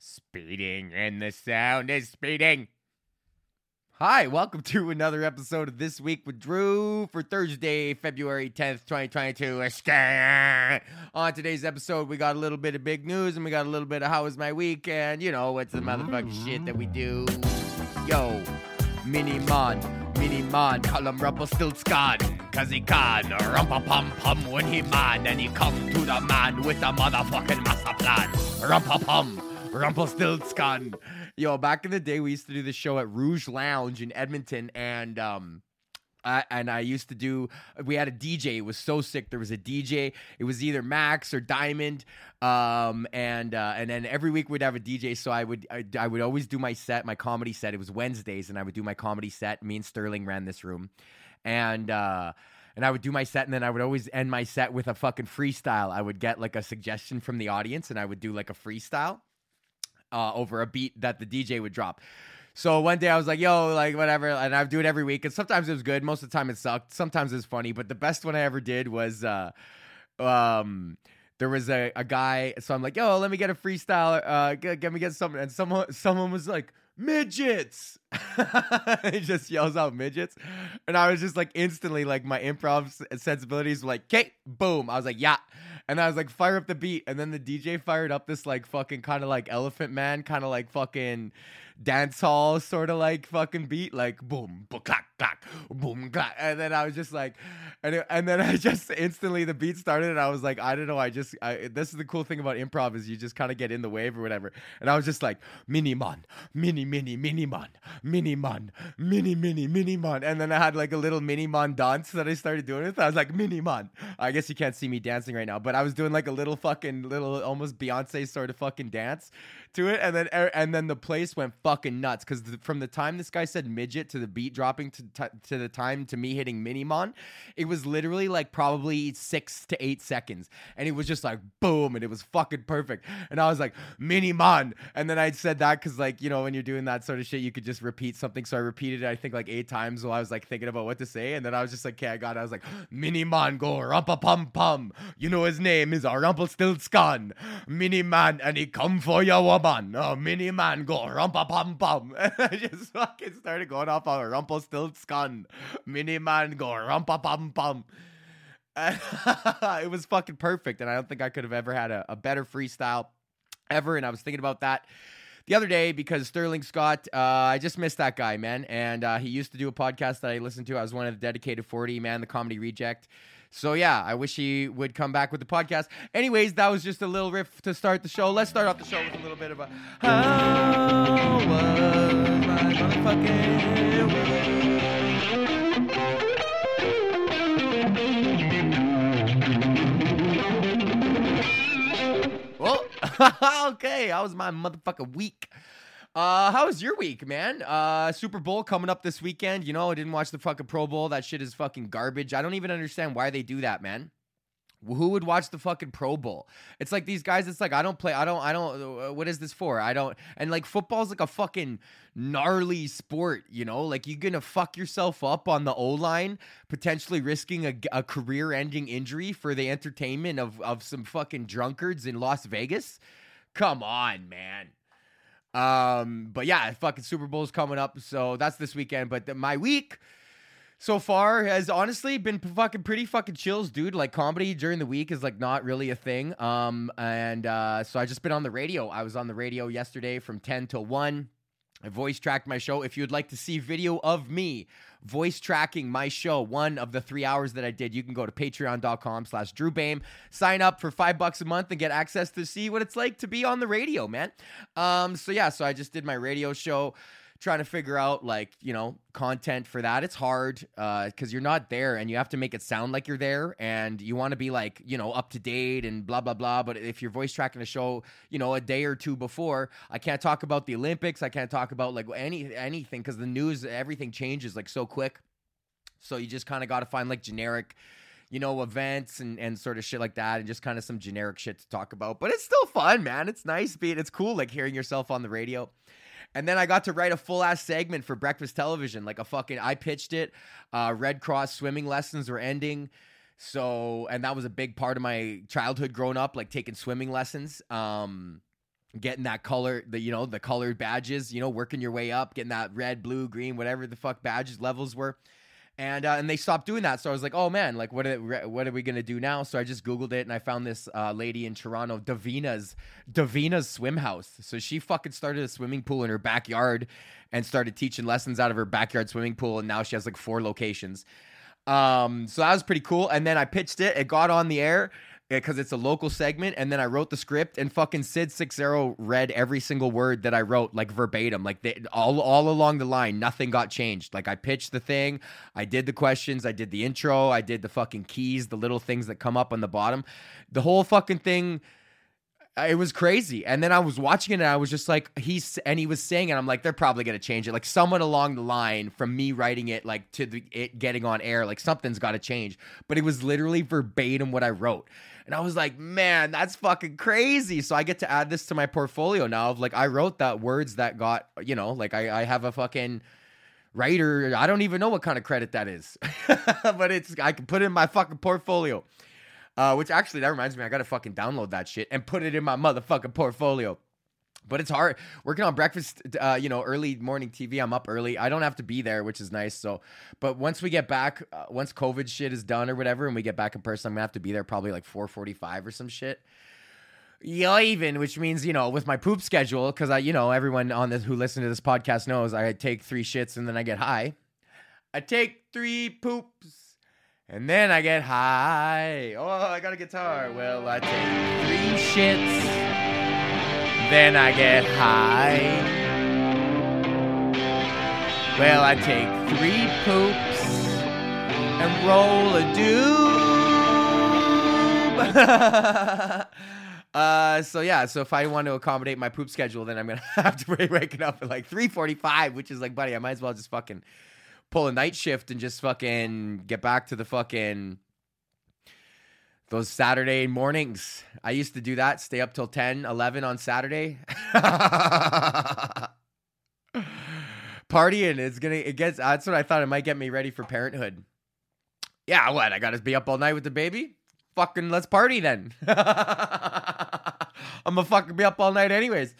Speeding, and the sound is speeding. Hi, welcome to another episode of This Week with Drew for Thursday, February 10th, 2022. On today's episode, we got a little bit of big news and we got a little bit of how was my week, and you know, what's the motherfucking shit that we do. Yo, Mini Mon, Mini Mon, call him Rumpelstiltskin, cause he can rumpa pum pum when he man, and he come to the man with a motherfucking master plan. Rumpa pum, Rumpelstiltskin. Yo, back in the day, we used to do the show at Rouge Lounge in Edmonton, and um, I, and I used to do. We had a DJ. It was so sick. There was a DJ. It was either Max or Diamond. Um, and uh, and then every week we'd have a DJ. So I would I, I would always do my set, my comedy set. It was Wednesdays, and I would do my comedy set. Me and Sterling ran this room, and. uh and I would do my set, and then I would always end my set with a fucking freestyle. I would get like a suggestion from the audience, and I would do like a freestyle uh, over a beat that the DJ would drop. So one day I was like, yo, like whatever. And I do it every week. And sometimes it was good. Most of the time it sucked. Sometimes it was funny. But the best one I ever did was uh um there was a, a guy, so I'm like, yo, let me get a freestyle, uh, get, get me get something, and someone someone was like, midgets. he just yells out midgets, and I was just like instantly like my improv sensibilities like, okay, boom. I was like, yeah, and I was like, fire up the beat, and then the DJ fired up this like fucking kind of like Elephant Man, kind of like fucking dance hall sort of like fucking beat, like boom, boom, clack, clack, boom, clack. And then I was just like, and, it, and then I just instantly the beat started, and I was like, I don't know, I just, I, this is the cool thing about improv is you just kind of get in the wave or whatever. And I was just like, mini mon, mini, mini, mini mon, mini mon, mini, mini, mini mon. And then I had like a little mini mon dance that I started doing with. I was like, mini mon. I guess you can't see me dancing right now, but I was doing like a little fucking, little almost Beyonce sort of fucking dance to it, and then er, and then the place went fucking nuts because from the time this guy said midget to the beat dropping to t- to the time to me hitting Minimon, it was literally like probably six to eight seconds, and it was just like boom, and it was fucking perfect, and I was like Minimon, and then I said that because like you know when you're doing that sort of shit, you could just repeat something, so I repeated it I think like eight times while I was like thinking about what to say, and then I was just like, okay, I got it. I was like Minimon go rumpa pum pum, you know his name is Rumpelstiltskin, Miniman, and he come for your woman, oh mini man go rumpa pum pum. And I just fucking started going off on Rumpelstiltskin, mini man go rumpa pum pum. it was fucking perfect, and I don't think I could have ever had a, a better freestyle ever. And I was thinking about that the other day because Sterling Scott, uh, I just missed that guy, man. And uh, he used to do a podcast that I listened to. I was one of the dedicated 40, man, the comedy reject. So yeah, I wish he would come back with the podcast. Anyways, that was just a little riff to start the show. Let's start off the show with a little bit of a How was my motherfucking Well, oh, okay, how was my motherfucking week? Uh, how was your week, man? Uh, Super Bowl coming up this weekend. You know, I didn't watch the fucking Pro Bowl. That shit is fucking garbage. I don't even understand why they do that, man. Who would watch the fucking Pro Bowl? It's like these guys. It's like I don't play. I don't. I don't. Uh, what is this for? I don't. And like football's like a fucking gnarly sport. You know, like you're gonna fuck yourself up on the O line, potentially risking a, a career-ending injury for the entertainment of of some fucking drunkards in Las Vegas. Come on, man. Um, but yeah, fucking Super Bowl's coming up, so that's this weekend. But the, my week so far has honestly been fucking pretty fucking chills, dude. Like comedy during the week is like not really a thing. Um, and uh, so I just been on the radio. I was on the radio yesterday from ten till one. I voice tracked my show. If you'd like to see video of me voice tracking my show, one of the three hours that I did, you can go to patreon.com slash Drew sign up for five bucks a month and get access to see what it's like to be on the radio, man. Um, so yeah, so I just did my radio show trying to figure out like you know content for that it's hard because uh, you're not there and you have to make it sound like you're there and you want to be like you know up to date and blah blah blah but if you're voice tracking a show you know a day or two before i can't talk about the olympics i can't talk about like any anything because the news everything changes like so quick so you just kind of got to find like generic you know, events and, and sort of shit like that, and just kind of some generic shit to talk about. But it's still fun, man. It's nice being, it's cool, like hearing yourself on the radio. And then I got to write a full ass segment for breakfast television, like a fucking. I pitched it. Uh, Red Cross swimming lessons were ending, so and that was a big part of my childhood growing up, like taking swimming lessons. Um, getting that color, the you know the colored badges, you know, working your way up, getting that red, blue, green, whatever the fuck badges levels were. And uh, and they stopped doing that, so I was like, oh man, like what are, what are we gonna do now? So I just googled it and I found this uh, lady in Toronto, Davina's Davina's Swim House. So she fucking started a swimming pool in her backyard and started teaching lessons out of her backyard swimming pool, and now she has like four locations. Um, so that was pretty cool. And then I pitched it, it got on the air, because it's a local segment and then I wrote the script and fucking Sid Seixeiro read every single word that I wrote like verbatim like they, all all along the line nothing got changed like I pitched the thing I did the questions I did the intro I did the fucking keys the little things that come up on the bottom the whole fucking thing it was crazy. And then I was watching it and I was just like, he's, and he was saying it. I'm like, they're probably going to change it. Like someone along the line from me writing it, like to the, it getting on air, like something's got to change. But it was literally verbatim what I wrote. And I was like, man, that's fucking crazy. So I get to add this to my portfolio now of like, I wrote that words that got, you know, like I, I have a fucking writer. I don't even know what kind of credit that is, but it's, I can put it in my fucking portfolio. Uh, which actually, that reminds me, I gotta fucking download that shit and put it in my motherfucking portfolio but it's hard. Working on breakfast uh, you know early morning tv i'm up early. I don't have to be there which is nice so but once we get back uh, once covid shit is done or whatever and we get back in person i'm gonna have to be there probably like 4.45 or some shit. Yeah even which means you know with my poop schedule because i you know everyone on this who listen to this podcast knows i take three shits and then i get high. I take three poops and then i get high. Oh i got a guitar. Well i take three shits then I get high. Well, I take three poops and roll a doob. uh, so yeah, so if I want to accommodate my poop schedule, then I'm gonna have to be waking up at like 3:45, which is like, buddy, I might as well just fucking pull a night shift and just fucking get back to the fucking those Saturday mornings. I used to do that, stay up till 10, 11 on Saturday. Partying, it's gonna, it gets, that's what I thought it might get me ready for parenthood. Yeah, what? I gotta be up all night with the baby? Fucking let's party then. I'm gonna fucking be up all night anyways.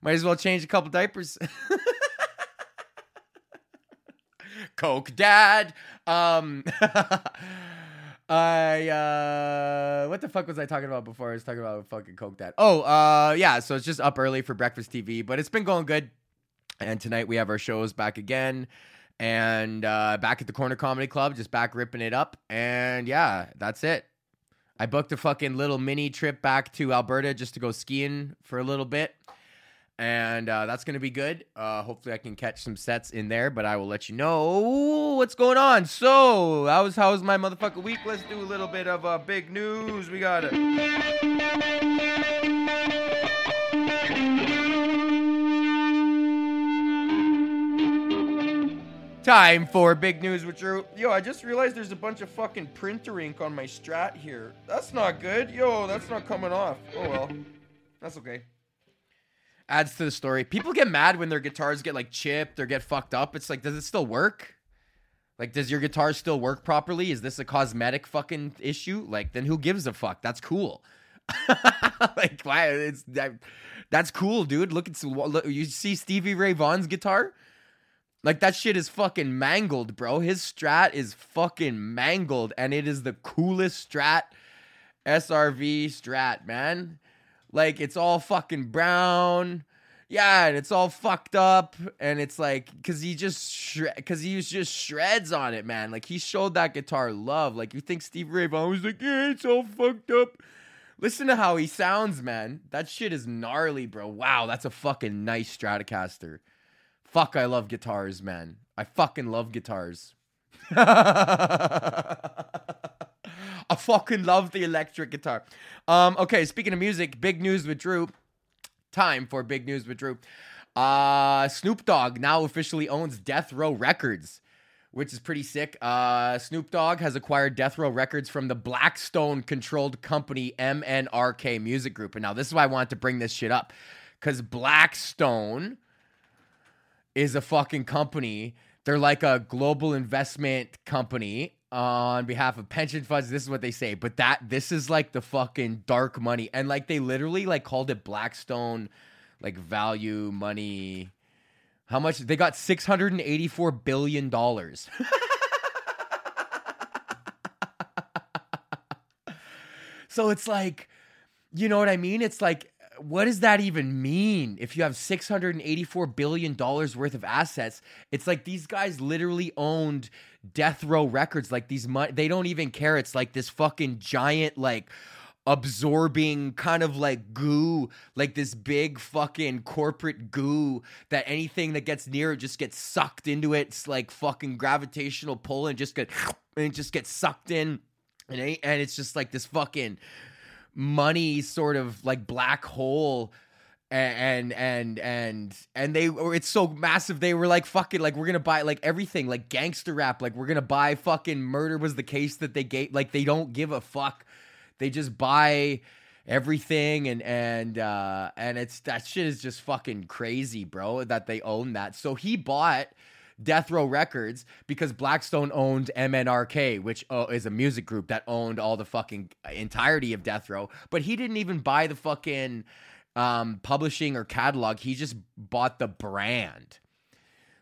Might as well change a couple diapers. Coke dad. Um, I uh what the fuck was I talking about before? I was talking about fucking Coke Dad. Oh, uh yeah, so it's just up early for breakfast TV, but it's been going good. And tonight we have our shows back again. And uh back at the Corner Comedy Club, just back ripping it up. And yeah, that's it. I booked a fucking little mini trip back to Alberta just to go skiing for a little bit and uh, that's going to be good. Uh, hopefully, I can catch some sets in there, but I will let you know what's going on. So, how was how was my motherfucker week? Let's do a little bit of uh, big news. We got it. Time for big news with Drew. Yo, I just realized there's a bunch of fucking printer ink on my strat here. That's not good. Yo, that's not coming off. Oh well, that's okay adds to the story. People get mad when their guitars get like chipped or get fucked up. It's like, does it still work? Like, does your guitar still work properly? Is this a cosmetic fucking issue? Like, then who gives a fuck? That's cool. like, why? It's that, that's cool, dude. Look at look, you see Stevie Ray Vaughan's guitar. Like that shit is fucking mangled, bro. His strat is fucking mangled, and it is the coolest strat SRV strat, man. Like it's all fucking brown. Yeah, and it's all fucked up, and it's like, cause he just shred, cause he was just shreds on it, man. Like he showed that guitar love. Like you think Steve Ray Vaughan was like, yeah, it's all fucked up. Listen to how he sounds, man. That shit is gnarly, bro. Wow, that's a fucking nice Stratocaster. Fuck, I love guitars, man. I fucking love guitars. I fucking love the electric guitar. Um, okay, speaking of music, big news with Drew. Time for big news with Drew. Uh, Snoop Dogg now officially owns Death Row Records, which is pretty sick. Uh, Snoop Dogg has acquired Death Row Records from the Blackstone controlled company MNRK Music Group. And now this is why I wanted to bring this shit up. Because Blackstone is a fucking company. They're like a global investment company on behalf of pension funds. This is what they say, but that this is like the fucking dark money, and like they literally like called it Blackstone like value money. How much they got? Six hundred and eighty-four billion dollars. so it's like, you know what I mean? It's like, what does that even mean? If you have six hundred and eighty-four billion dollars worth of assets, it's like these guys literally owned Death Row Records. Like these, mo- they don't even care. It's like this fucking giant, like absorbing kind of like goo, like this big fucking corporate goo that anything that gets near it just gets sucked into it. It's like fucking gravitational pull and just get and it just gets sucked in. And, and it's just like this fucking money sort of like black hole and and and and they it's so massive they were like fucking like we're gonna buy like everything like gangster rap like we're gonna buy fucking murder was the case that they gave like they don't give a fuck. They just buy everything and and uh and it's that shit is just fucking crazy bro that they own that. So he bought Death Row Records because Blackstone owned MNRK, which uh, is a music group that owned all the fucking entirety of Death Row. But he didn't even buy the fucking um, publishing or catalog. He just bought the brand,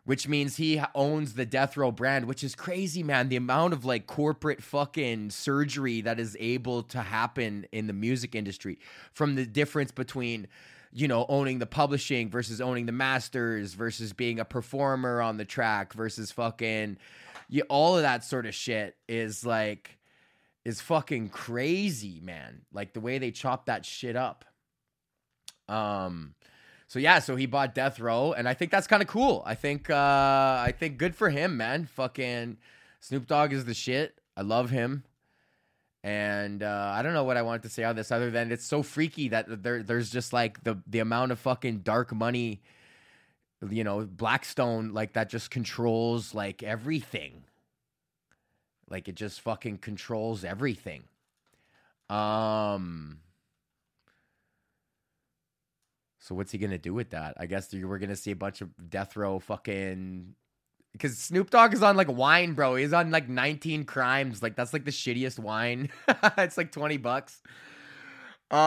which means he owns the Death Row brand, which is crazy, man. The amount of like corporate fucking surgery that is able to happen in the music industry from the difference between you know, owning the publishing versus owning the masters versus being a performer on the track versus fucking you, all of that sort of shit is like is fucking crazy, man. Like the way they chop that shit up. Um so yeah, so he bought Death Row and I think that's kind of cool. I think uh I think good for him, man. Fucking Snoop Dogg is the shit. I love him. And uh, I don't know what I wanted to say on this other than it's so freaky that there there's just like the the amount of fucking dark money, you know, Blackstone like that just controls like everything. Like it just fucking controls everything. Um. So what's he gonna do with that? I guess we're gonna see a bunch of death row fucking because Snoop Dogg is on like wine, bro. He's on like 19 crimes. Like that's like the shittiest wine. it's like 20 bucks. Um.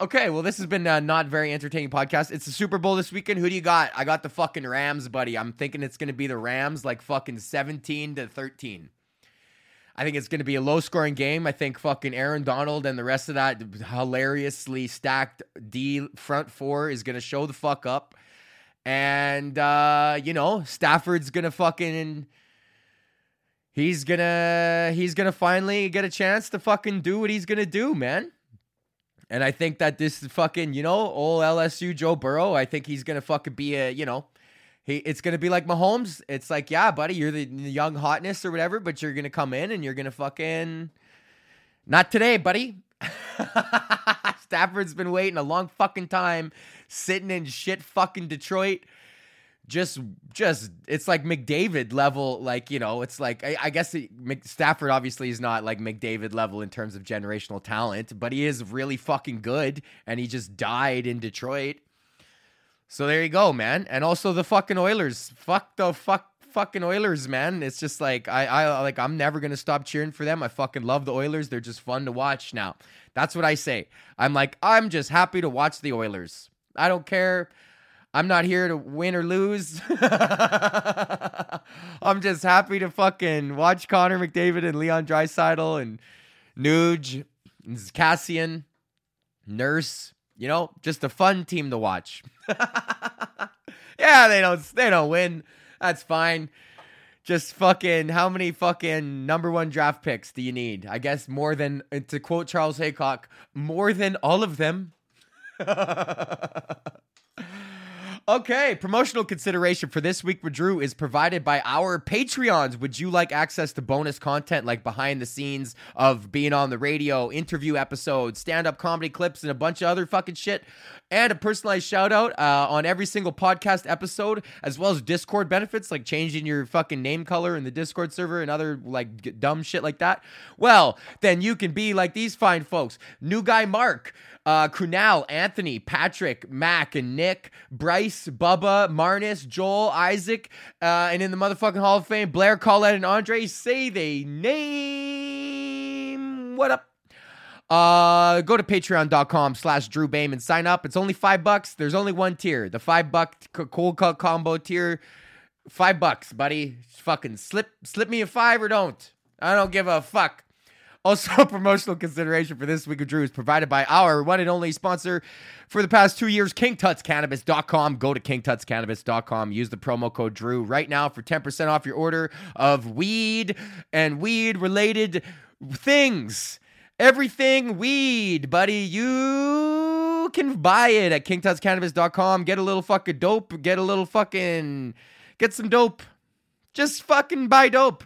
Okay. Well, this has been a not very entertaining podcast. It's the Super Bowl this weekend. Who do you got? I got the fucking Rams, buddy. I'm thinking it's gonna be the Rams, like fucking 17 to 13. I think it's going to be a low scoring game. I think fucking Aaron Donald and the rest of that hilariously stacked D front four is going to show the fuck up. And uh, you know, Stafford's to fucking he's to he's to finally get a chance to fucking do what he's to do, man. And I think that this fucking, you know, old LSU Joe Burrow, I think he's to fucking be a, you know, he, it's gonna be like Mahomes. It's like, yeah, buddy, you're the young hotness or whatever, but you're gonna come in and you're gonna fucking not today, buddy. Stafford's been waiting a long fucking time, sitting in shit fucking Detroit. Just, just, it's like McDavid level. Like you know, it's like I, I guess it, Stafford obviously is not like McDavid level in terms of generational talent, but he is really fucking good, and he just died in Detroit. So there you go, man. And also the fucking Oilers. Fuck the fuck fucking Oilers, man. It's just like I I like I'm never to stop cheering for them. I fucking love the Oilers. They're just fun to watch now. That's what I say. I'm like I'm just happy to watch the Oilers. I don't care. I'm not here to win or lose. I'm just happy to fucking watch Connor McDavid and Leon Draisaitl and Nuge and Kassian, Nurse. You know, just a fun team to watch. yeah, they don't they don't win. That's fine. Just fucking how many fucking number one draft picks do you need? I guess more than to quote Charles Haycock, more than all of them. Okay, promotional consideration for this week with Drew is provided by our Patreons. Would you like access to bonus content like behind the scenes of being on the radio, interview episodes, stand up comedy clips, and a bunch of other fucking shit? And a personalized shout out uh, on every single podcast episode, as well as Discord benefits like changing your fucking name color in the Discord server and other like dumb shit like that. Well, then you can be like these fine folks. New guy Mark uh, Kunal, Anthony, Patrick, Mac, and Nick, Bryce, Bubba, Marnus, Joel, Isaac, uh, and in the motherfucking Hall of Fame, Blair, Colette, and Andre. Say they name. What up? Uh, go to patreon.com slash Drew Behm and sign up. It's only five bucks. There's only one tier. The five buck cold cut combo tier. Five bucks, buddy. Fucking slip slip me a five or don't. I don't give a fuck. Also, promotional consideration for this week of Drew is provided by our one and only sponsor for the past two years, KingTutsCannabis.com. Go to KingTutsCannabis.com. Use the promo code Drew right now for 10% off your order of weed and weed related things. Everything weed, buddy. You can buy it at KingTutsCannabis.com. Get a little fucking dope. Get a little fucking. Get some dope. Just fucking buy dope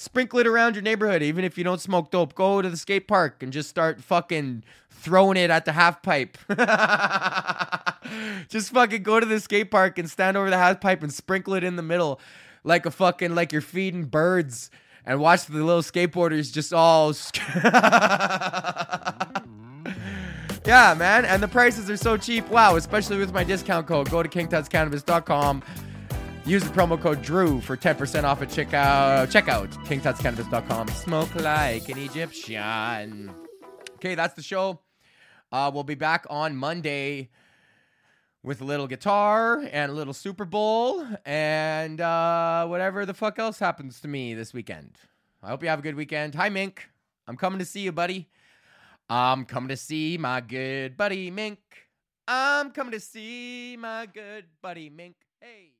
sprinkle it around your neighborhood, even if you don't smoke dope. Go to the skate park and just start fucking throwing it at the half pipe. just fucking go to the skate park and stand over the half pipe and sprinkle it in the middle like a fucking like you're feeding birds and watch the little skateboarders just all Yeah, man, and the prices are so cheap. Wow, especially with my discount code. Go to kingtutscannabis.com Use the promo code Drew for 10% off at checkout. Checkout kingtutscannabis.com. Smoke like an Egyptian. Okay, that's the show. Uh, we'll be back on Monday with a little guitar and a little Super Bowl and uh, whatever the fuck else happens to me this weekend. I hope you have a good weekend. Hi, Mink. I'm coming to see you, buddy. I'm coming to see my good buddy Mink. I'm coming to see my good buddy Mink. Hey.